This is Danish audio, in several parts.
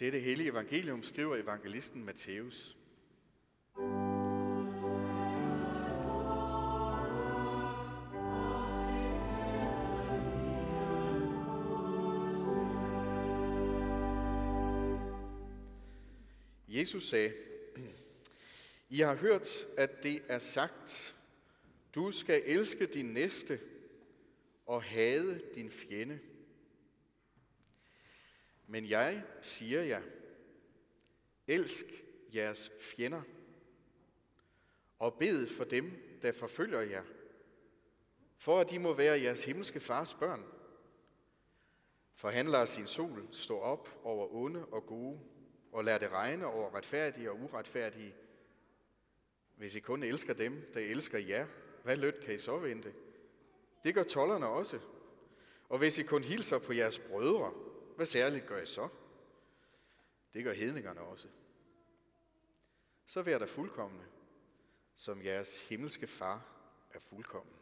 Dette hellige evangelium skriver evangelisten Matthæus. Jesus sagde, I har hørt, at det er sagt, du skal elske din næste og hade din fjende. Men jeg siger jer, elsk jeres fjender, og bed for dem, der forfølger jer, for at de må være jeres himmelske fars børn. For han lader sin sol stå op over onde og gode, og lader det regne over retfærdige og uretfærdige. Hvis I kun elsker dem, der elsker jer, hvad løn kan I så vente? Det gør tollerne også. Og hvis I kun hilser på jeres brødre, hvad særligt gør I så? Det gør hedningerne også. Så vær der fuldkommende, som jeres himmelske far er fuldkommen.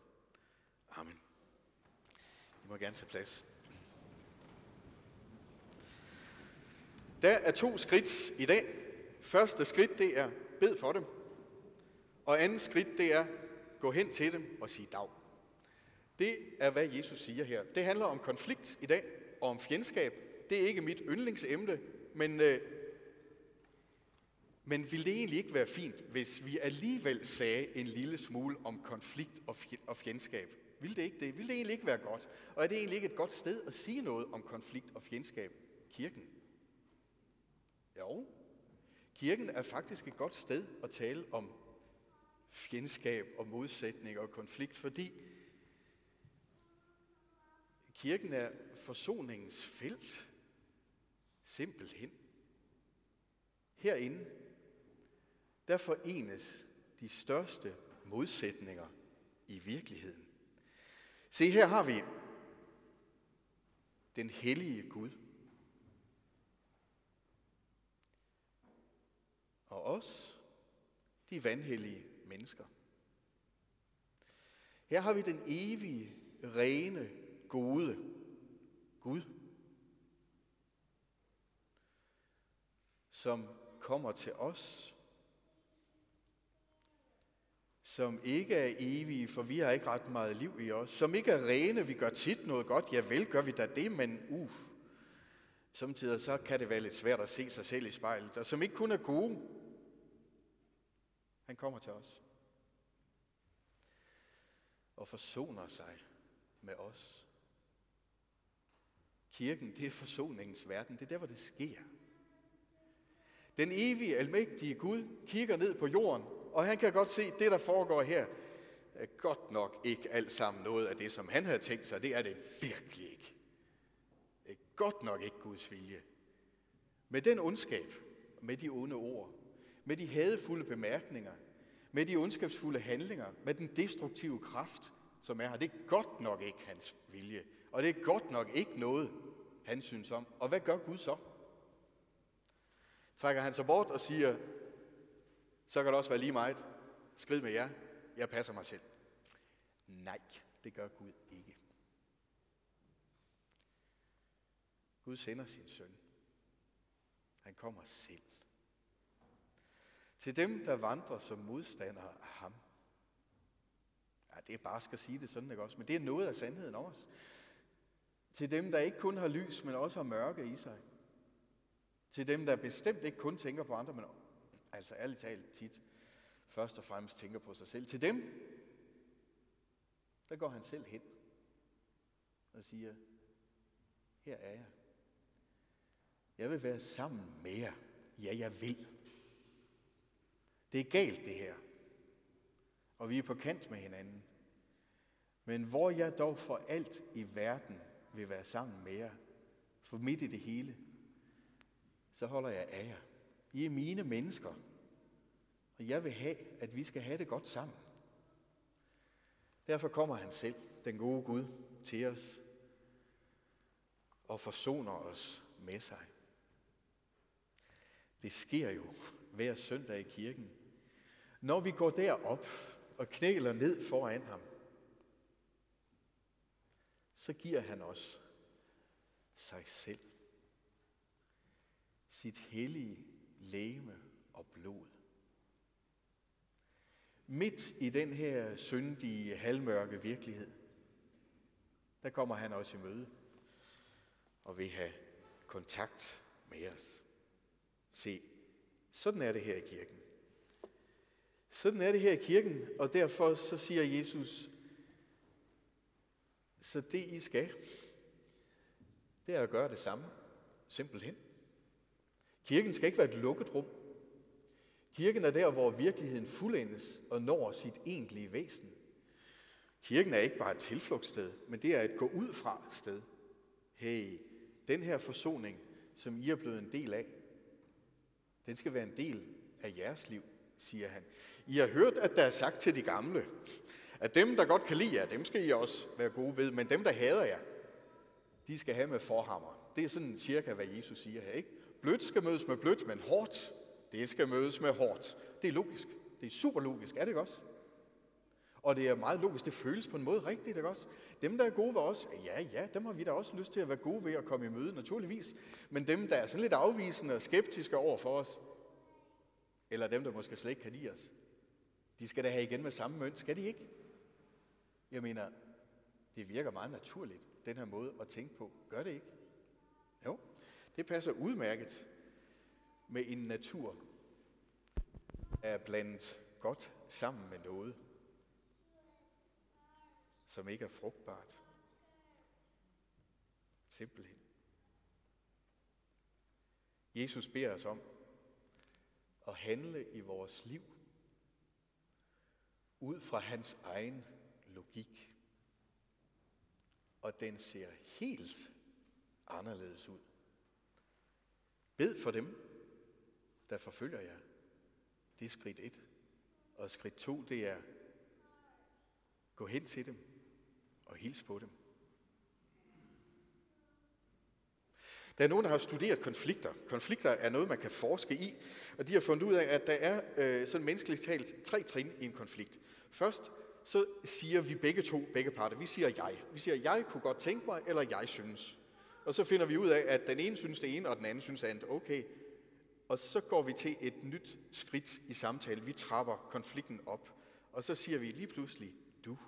Amen. I må gerne tage plads. Der er to skridt i dag. Første skridt, det er bed for dem. Og andet skridt, det er gå hen til dem og sige dag. Det er, hvad Jesus siger her. Det handler om konflikt i dag og om fjendskab. Det er ikke mit yndlingsemne, men, øh, men ville det egentlig ikke være fint, hvis vi alligevel sagde en lille smule om konflikt og fjendskab? Vil det ikke det? Vil det egentlig ikke være godt? Og er det egentlig ikke et godt sted at sige noget om konflikt og fjendskab? Kirken. Jo, kirken er faktisk et godt sted at tale om fjendskab og modsætning og konflikt, fordi kirken er forsoningens felt. Simpelthen. Herinde, der forenes de største modsætninger i virkeligheden. Se, her har vi den hellige Gud. Og os, de vanhellige mennesker. Her har vi den evige, rene, gode Gud, som kommer til os, som ikke er evige, for vi har ikke ret meget liv i os, som ikke er rene, vi gør tit noget godt, ja vel gør vi da det, men uh, samtidig så kan det være lidt svært at se sig selv i spejlet, og som ikke kun er gode, han kommer til os og forsoner sig med os. Kirken, det er forsoningens verden. Det er der, hvor det sker. Den evige, almægtige Gud kigger ned på jorden, og han kan godt se, at det, der foregår her, er godt nok ikke alt sammen noget af det, som han havde tænkt sig. Det er det virkelig ikke. Det er godt nok ikke Guds vilje. Med den ondskab, med de onde ord, med de hadefulde bemærkninger, med de ondskabsfulde handlinger, med den destruktive kraft, som er her. Det er godt nok ikke hans vilje, og det er godt nok ikke noget, han synes om. Og hvad gør Gud så? Trækker han sig bort og siger, så kan det også være lige meget. Skrid med jer, jeg passer mig selv. Nej, det gør Gud ikke. Gud sender sin søn. Han kommer selv. Til dem, der vandrer som modstandere af ham. Ja, det er bare skal sige det sådan, ikke også? Men det er noget af sandheden også. Til dem, der ikke kun har lys, men også har mørke i sig. Til dem, der bestemt ikke kun tænker på andre, men altså ærligt talt tit først og fremmest tænker på sig selv. Til dem, der går han selv hen og siger, her er jeg. Jeg vil være sammen med jer. Ja, jeg vil. Det er galt, det her. Og vi er på kant med hinanden. Men hvor jeg dog for alt i verden vil være sammen med jer, for midt i det hele, så holder jeg af jer. I er mine mennesker, og jeg vil have, at vi skal have det godt sammen. Derfor kommer han selv, den gode Gud, til os og forsoner os med sig. Det sker jo hver søndag i kirken. Når vi går derop og knæler ned foran ham, så giver han os sig selv sit hellige læme og blod. Midt i den her syndige, halvmørke virkelighed, der kommer han også i møde og vil have kontakt med os. Se, sådan er det her i kirken. Sådan er det her i kirken, og derfor så siger Jesus, så det I skal, det er at gøre det samme, simpelthen. Kirken skal ikke være et lukket rum. Kirken er der, hvor virkeligheden fuldendes og når sit egentlige væsen. Kirken er ikke bare et tilflugtssted, men det er et gå ud fra sted. Hey, den her forsoning, som I er blevet en del af, den skal være en del af jeres liv, siger han. I har hørt, at der er sagt til de gamle, at dem, der godt kan lide jer, dem skal I også være gode ved, men dem, der hader jer, de skal have med forhammer. Det er sådan cirka, hvad Jesus siger her, ikke? Blødt skal mødes med blødt, men hårdt, det skal mødes med hårdt. Det er logisk. Det er super logisk, er det ikke også? Og det er meget logisk, det føles på en måde rigtigt, ikke også? Dem, der er gode ved os, ja, ja, dem har vi da også lyst til at være gode ved at komme i møde, naturligvis. Men dem, der er sådan lidt afvisende og skeptiske over for os, eller dem, der måske slet ikke kan lide os, de skal da have igen med samme mønt, skal de ikke? Jeg mener, det virker meget naturligt, den her måde at tænke på. Gør det ikke? Jo, det passer udmærket med en natur, der er blandet godt sammen med noget, som ikke er frugtbart. Simpelthen. Jesus beder os om at handle i vores liv ud fra hans egen logik. Og den ser helt anderledes ud. Bed for dem, der forfølger jer. Det er skridt et. Og skridt to, det er gå hen til dem og hils på dem. Der er nogen, der har studeret konflikter. Konflikter er noget, man kan forske i, og de har fundet ud af, at der er øh, sådan menneskeligt talt tre trin i en konflikt. Først så siger vi begge to, begge parter, vi siger jeg. Vi siger, jeg kunne godt tænke mig, eller jeg synes. Og så finder vi ud af, at den ene synes det ene, og den anden synes andet. Okay, og så går vi til et nyt skridt i samtalen. Vi trapper konflikten op. Og så siger vi lige pludselig, du.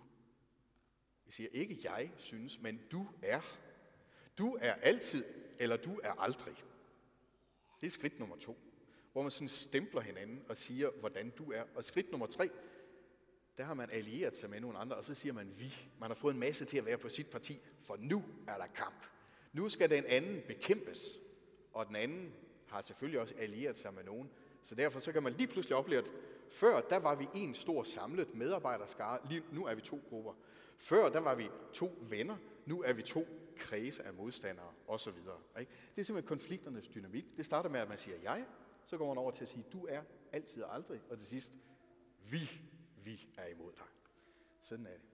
Vi siger ikke jeg synes, men du er. Du er altid, eller du er aldrig. Det er skridt nummer to, hvor man sådan stempler hinanden og siger, hvordan du er. Og skridt nummer tre, der har man allieret sig med nogle andre, og så siger man vi. Man har fået en masse til at være på sit parti, for nu er der kamp. Nu skal den anden bekæmpes, og den anden har selvfølgelig også allieret sig med nogen. Så derfor så kan man lige pludselig opleve, at før der var vi en stor samlet medarbejderskare, lige nu er vi to grupper. Før der var vi to venner, nu er vi to kredse af modstandere osv. Ikke? Det er simpelthen konflikternes dynamik. Det starter med, at man siger jeg, så går man over til at sige, du er altid og aldrig, og til sidst, vi, vi er imod dig. Sådan er det.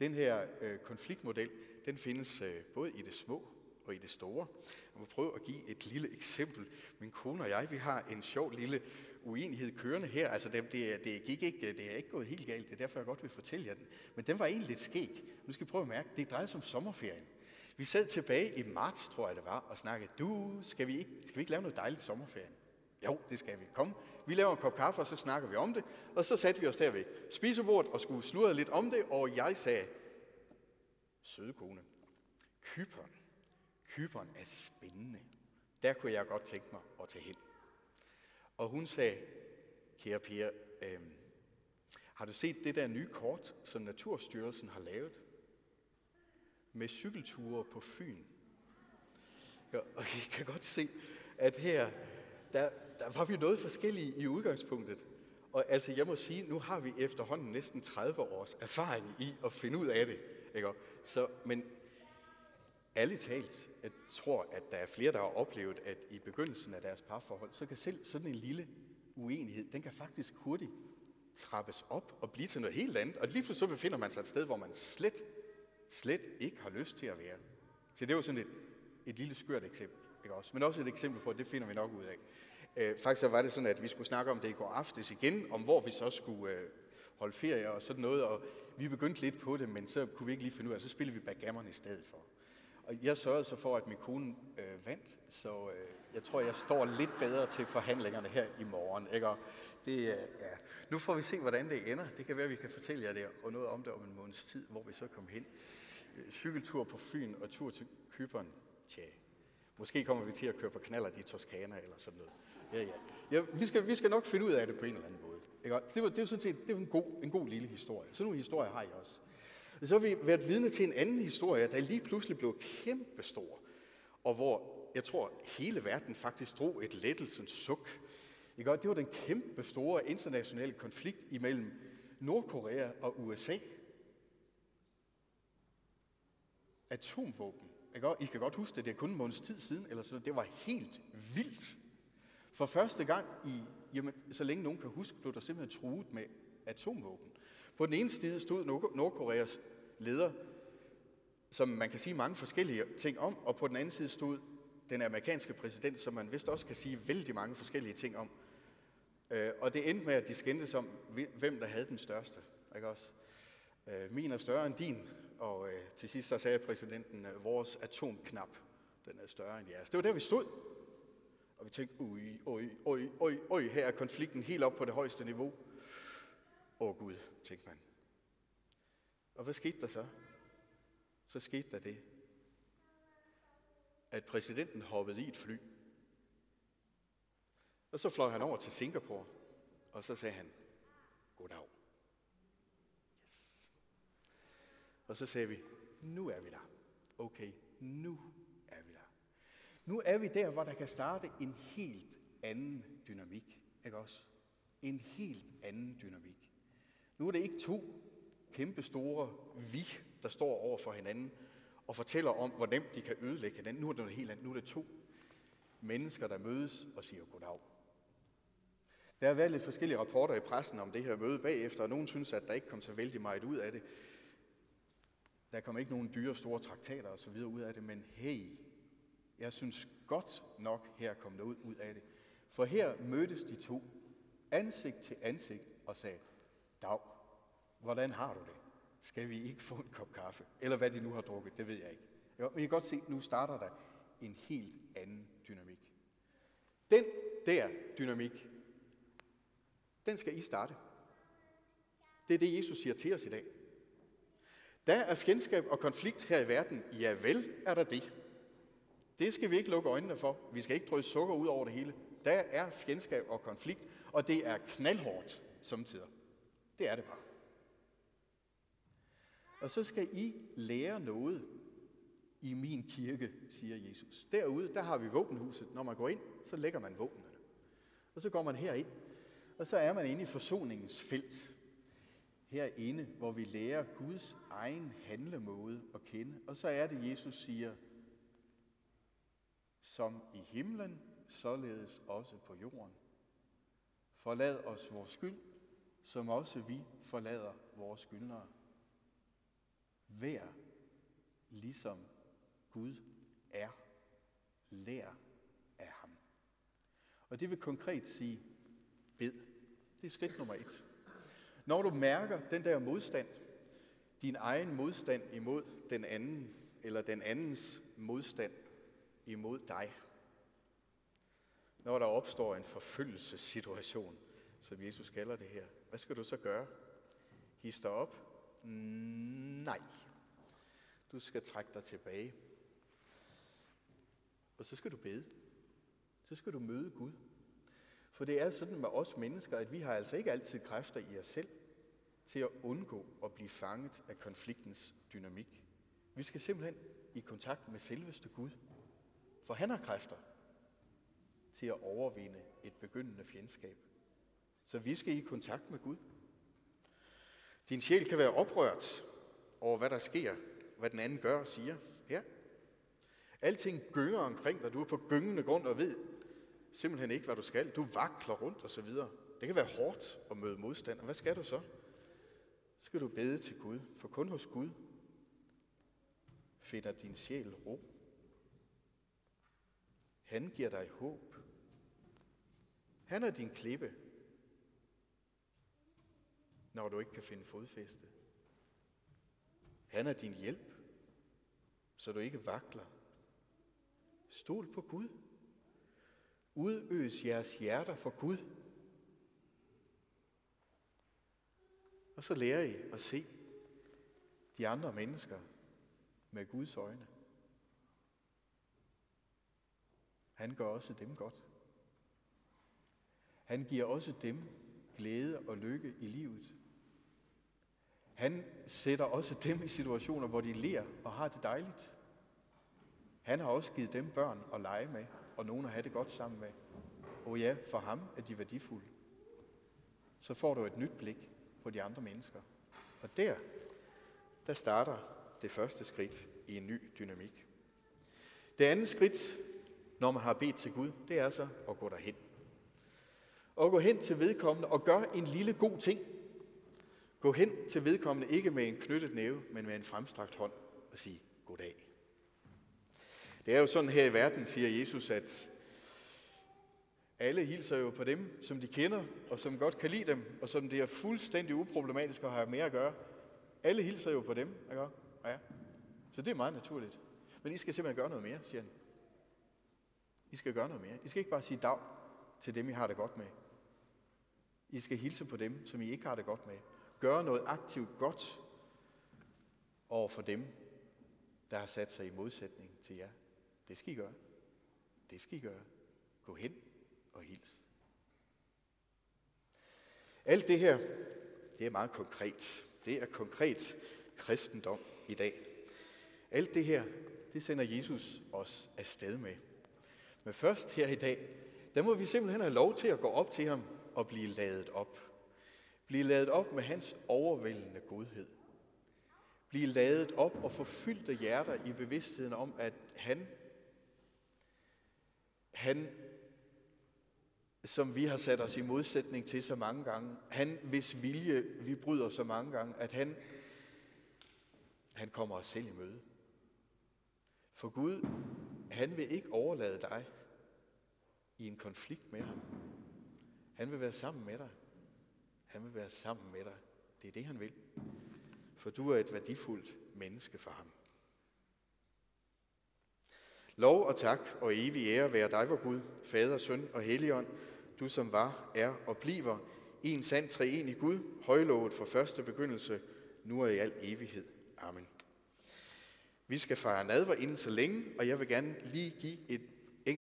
Den her øh, konfliktmodel, den findes øh, både i det små og i det store. Jeg må prøve at give et lille eksempel. Min kone og jeg, vi har en sjov lille uenighed kørende her. Altså, det, det, det, gik ikke, det er ikke gået helt galt, det er derfor, jeg godt vil fortælle jer den. Men den var egentlig lidt skæg. Nu skal vi prøve at mærke, det drejer sig om sommerferien. Vi sad tilbage i marts, tror jeg det var, og snakkede, du, skal vi ikke, skal vi ikke lave noget dejligt sommerferien? Jo, det skal vi. Kom, vi laver en kop kaffe, og så snakker vi om det. Og så satte vi os der ved spisebordet og skulle sludre lidt om det, og jeg sagde, søde kone, Kypern, Kypern er spændende. Der kunne jeg godt tænke mig at tage hen. Og hun sagde, kære Per, øh, har du set det der nye kort, som Naturstyrelsen har lavet? Med cykelture på Fyn. Ja, og I kan godt se, at her, der, der var vi noget forskellige i udgangspunktet. Og altså, jeg må sige, nu har vi efterhånden næsten 30 års erfaring i at finde ud af det. Ikke? Så, men ærligt talt, jeg tror, at der er flere, der har oplevet, at i begyndelsen af deres parforhold, så kan selv sådan en lille uenighed, den kan faktisk hurtigt trappes op og blive til noget helt andet. Og lige pludselig så befinder man sig et sted, hvor man slet, slet ikke har lyst til at være. Så det er jo sådan et, et lille skørt eksempel. Ikke også? Men også et eksempel på, at det finder vi nok ud af. Øh, faktisk så var det sådan, at vi skulle snakke om det i går aftes igen, om hvor vi så skulle øh, holde ferie og sådan noget, og vi begyndte lidt på det, men så kunne vi ikke lige finde ud af, så spillede vi backgammon i stedet for. Og jeg sørgede så for, at min kone øh, vandt, så øh, jeg tror, jeg står lidt bedre til forhandlingerne her i morgen. Ikke? Og det, øh, ja. Nu får vi se, hvordan det ender. Det kan være, at vi kan fortælle jer det og noget om det om en måneds tid, hvor vi så kommer hen. Øh, cykeltur på Fyn og tur til Kypern. Tja, måske kommer vi til at køre på knaller i Toskana eller sådan noget. Ja, ja. ja vi, skal, vi skal nok finde ud af det på en eller anden måde. Ikke? Det, var, det er sådan set det er en, god, en god lille historie. Sådan nogle historier har jeg også. Så har vi været vidne til en anden historie, der lige pludselig blev kæmpestor, og hvor jeg tror, hele verden faktisk drog et lettelsens suk. Ikke? Det var den kæmpe store internationale konflikt imellem Nordkorea og USA. Atomvåben. Ikke? I kan godt huske det, det er kun en måneds tid siden, eller så det var helt vildt. For første gang i, jamen, så længe nogen kan huske, blev der simpelthen truet med atomvåben. På den ene side stod Nordkoreas leder, som man kan sige mange forskellige ting om, og på den anden side stod den amerikanske præsident, som man vist også kan sige vældig mange forskellige ting om. Øh, og det endte med, at de skændtes om, hvem der havde den største. Ikke også? Øh, min er større end din, og øh, til sidst så sagde præsidenten, vores atomknap, den er større end jeres. Det var der, vi stod. Og vi tænkte, ui, ui, ui, ui, ui, her er konflikten helt op på det højeste niveau. Åh Gud, tænkte man. Og hvad skete der så? Så skete der det, at præsidenten hoppede i et fly. Og så fløj han over til Singapore, og så sagde han, goddag. Yes. Og så sagde vi, nu er vi der. Okay, nu. Nu er vi der, hvor der kan starte en helt anden dynamik. Ikke også? En helt anden dynamik. Nu er det ikke to kæmpe store vi, der står over for hinanden og fortæller om, hvor nemt de kan ødelægge hinanden. Nu er det noget helt andet. Nu er det to mennesker, der mødes og siger goddag. Der har været lidt forskellige rapporter i pressen om det her møde bagefter, og nogen synes, at der ikke kom så vældig meget ud af det. Der kom ikke nogen dyre store traktater og så videre ud af det, men hey, jeg synes godt nok, her kom noget ud af det. For her mødtes de to ansigt til ansigt og sagde, dag, hvordan har du det? Skal vi ikke få en kop kaffe? Eller hvad de nu har drukket, det ved jeg ikke. Men jeg kan godt se, at nu starter der en helt anden dynamik. Den der dynamik, den skal I starte. Det er det, Jesus siger til os i dag. Der er fjendskab og konflikt her i verden. Ja vel er der det. Det skal vi ikke lukke øjnene for. Vi skal ikke drøse sukker ud over det hele. Der er fjendskab og konflikt, og det er knaldhårdt samtidig. Det er det bare. Og så skal I lære noget i min kirke, siger Jesus. Derude, der har vi våbenhuset. Når man går ind, så lægger man våbnene. Og så går man herind, og så er man inde i forsoningens felt. Herinde, hvor vi lærer Guds egen handlemåde at kende. Og så er det, Jesus siger, som i himlen, således også på jorden. Forlad os vores skyld, som også vi forlader vores skyldnere. Vær ligesom Gud er. Lær af ham. Og det vil konkret sige, bed. Det er skridt nummer et. Når du mærker den der modstand, din egen modstand imod den anden, eller den andens modstand imod dig, når der opstår en forfølgelsessituation, som Jesus kalder det her, hvad skal du så gøre? His dig op? Nej. Du skal trække dig tilbage. Og så skal du bede. Så skal du møde Gud. For det er sådan med os mennesker, at vi har altså ikke altid kræfter i os selv til at undgå at blive fanget af konfliktens dynamik. Vi skal simpelthen i kontakt med selveste Gud. For han har kræfter til at overvinde et begyndende fjendskab. Så vi skal i kontakt med Gud. Din sjæl kan være oprørt over, hvad der sker, hvad den anden gør og siger. Ja. Alting gynger omkring dig. Du er på gyngende grund og ved simpelthen ikke, hvad du skal. Du vakler rundt og så videre. Det kan være hårdt at møde modstand. Og hvad skal du så? Så skal du bede til Gud, for kun hos Gud finder din sjæl ro. Han giver dig håb. Han er din klippe, når du ikke kan finde fodfæste. Han er din hjælp, så du ikke vakler. Stol på Gud. Udøs jeres hjerter for Gud. Og så lærer I at se de andre mennesker med Guds øjne. Han gør også dem godt. Han giver også dem glæde og lykke i livet. Han sætter også dem i situationer, hvor de ler og har det dejligt. Han har også givet dem børn at lege med, og nogen at have det godt sammen med. Og ja, for ham er de værdifulde. Så får du et nyt blik på de andre mennesker. Og der, der starter det første skridt i en ny dynamik. Det andet skridt, når man har bedt til Gud, det er så at gå derhen. Og gå hen til vedkommende og gør en lille god ting. Gå hen til vedkommende ikke med en knyttet næve, men med en fremstrakt hånd og sige goddag. Det er jo sådan her i verden, siger Jesus, at alle hilser jo på dem, som de kender, og som godt kan lide dem, og som det er fuldstændig uproblematisk at have mere at gøre. Alle hilser jo på dem, ikke? Ja. Så det er meget naturligt. Men I skal simpelthen gøre noget mere, siger han. I skal gøre noget mere. I skal ikke bare sige dag til dem, I har det godt med. I skal hilse på dem, som I ikke har det godt med. Gøre noget aktivt godt over for dem, der har sat sig i modsætning til jer. Det skal I gøre. Det skal I gøre. Gå hen og hils. Alt det her, det er meget konkret. Det er konkret kristendom i dag. Alt det her, det sender Jesus os afsted med. Men først her i dag, der må vi simpelthen have lov til at gå op til ham og blive ladet op. Blive ladet op med hans overvældende godhed. Blive ladet op og få fyldte hjerter i bevidstheden om, at han, han, som vi har sat os i modsætning til så mange gange, han, hvis vilje vi bryder så mange gange, at han, han kommer os selv i møde. For Gud, han vil ikke overlade dig i en konflikt med ham. Han vil være sammen med dig. Han vil være sammen med dig. Det er det, han vil. For du er et værdifuldt menneske for ham. Lov og tak og evig ære være dig, vor Gud, Fader, Søn og Helligånd, du som var, er og bliver en sand treenig Gud, højlovet for første begyndelse, nu og i al evighed. Amen. Vi skal fejre nadver inden så længe, og jeg vil gerne lige give et